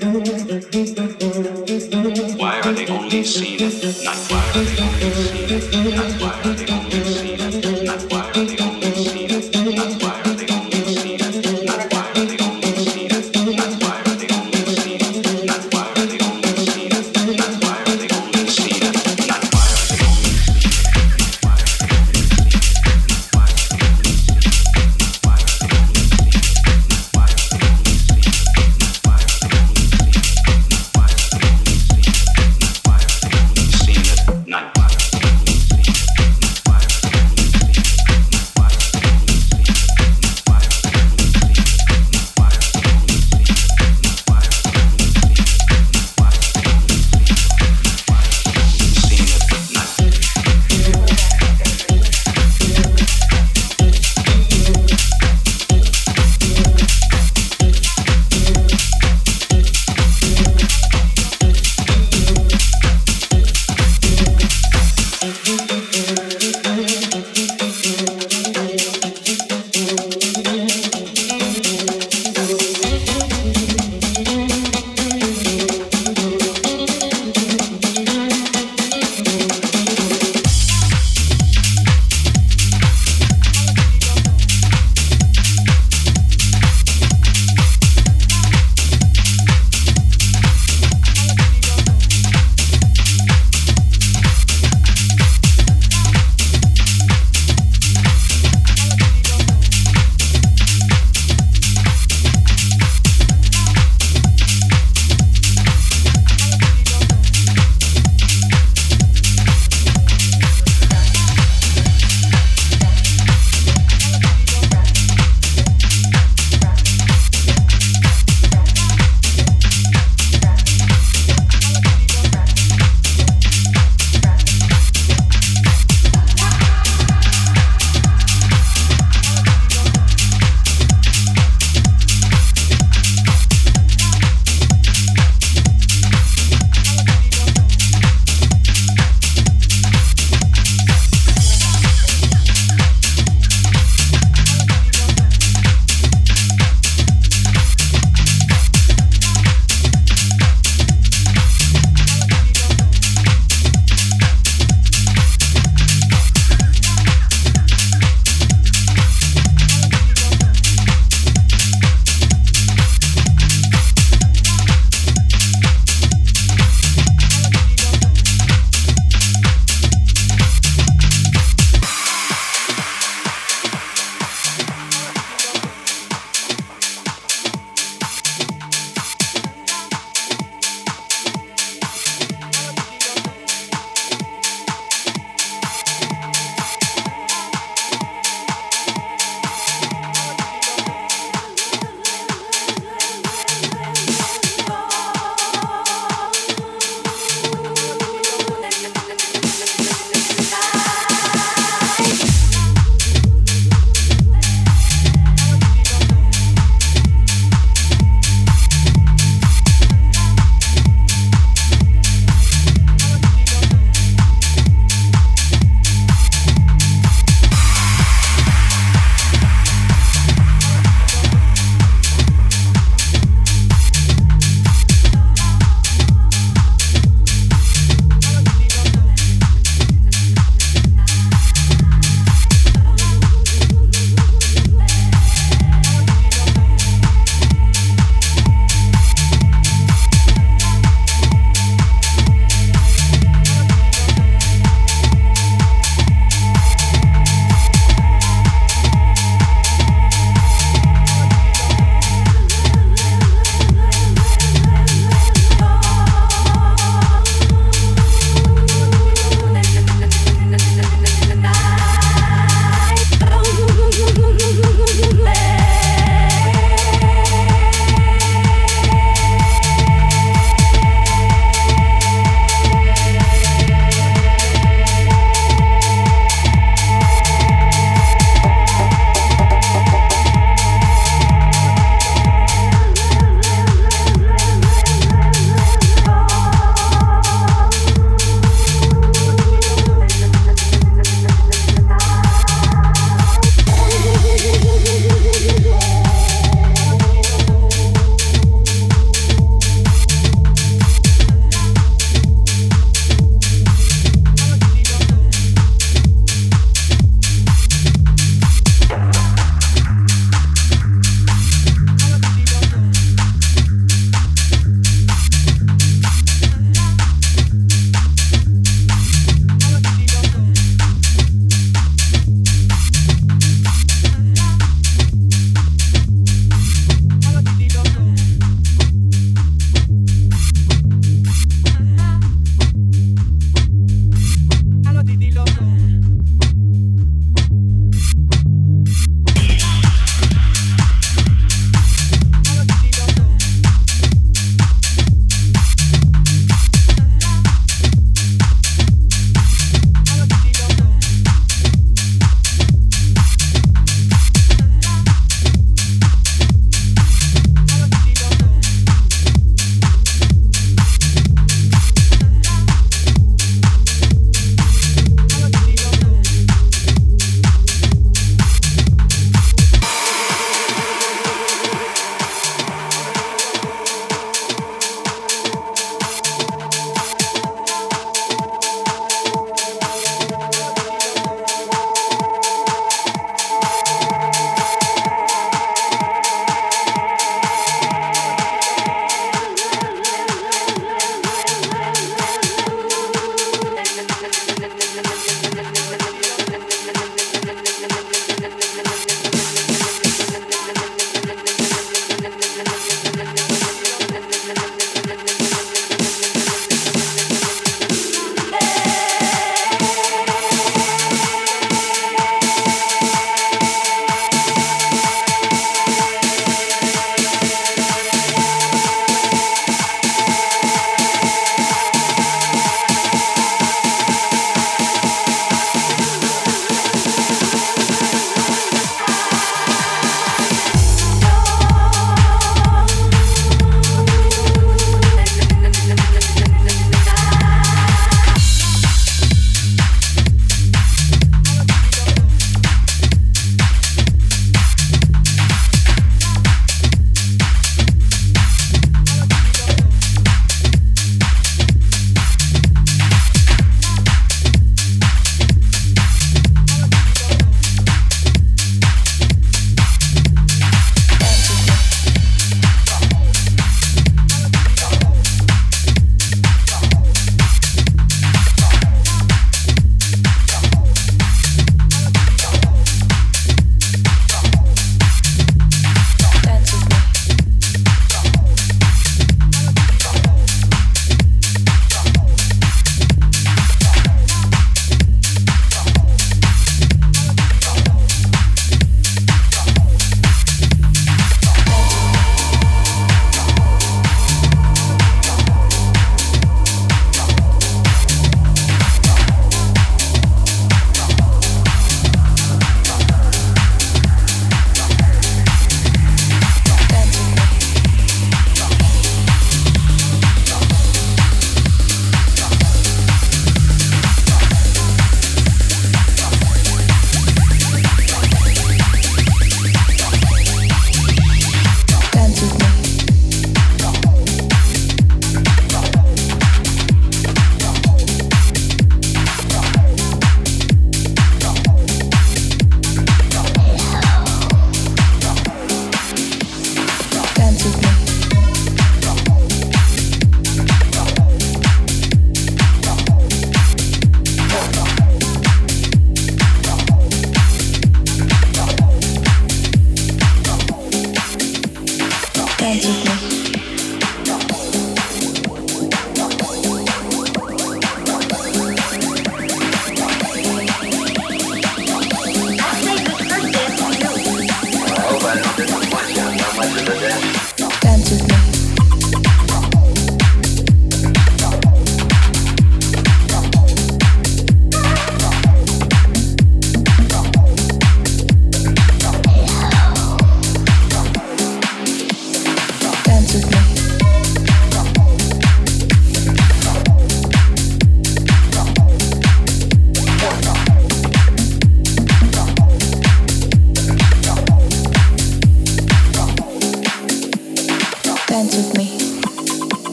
Why are they only seen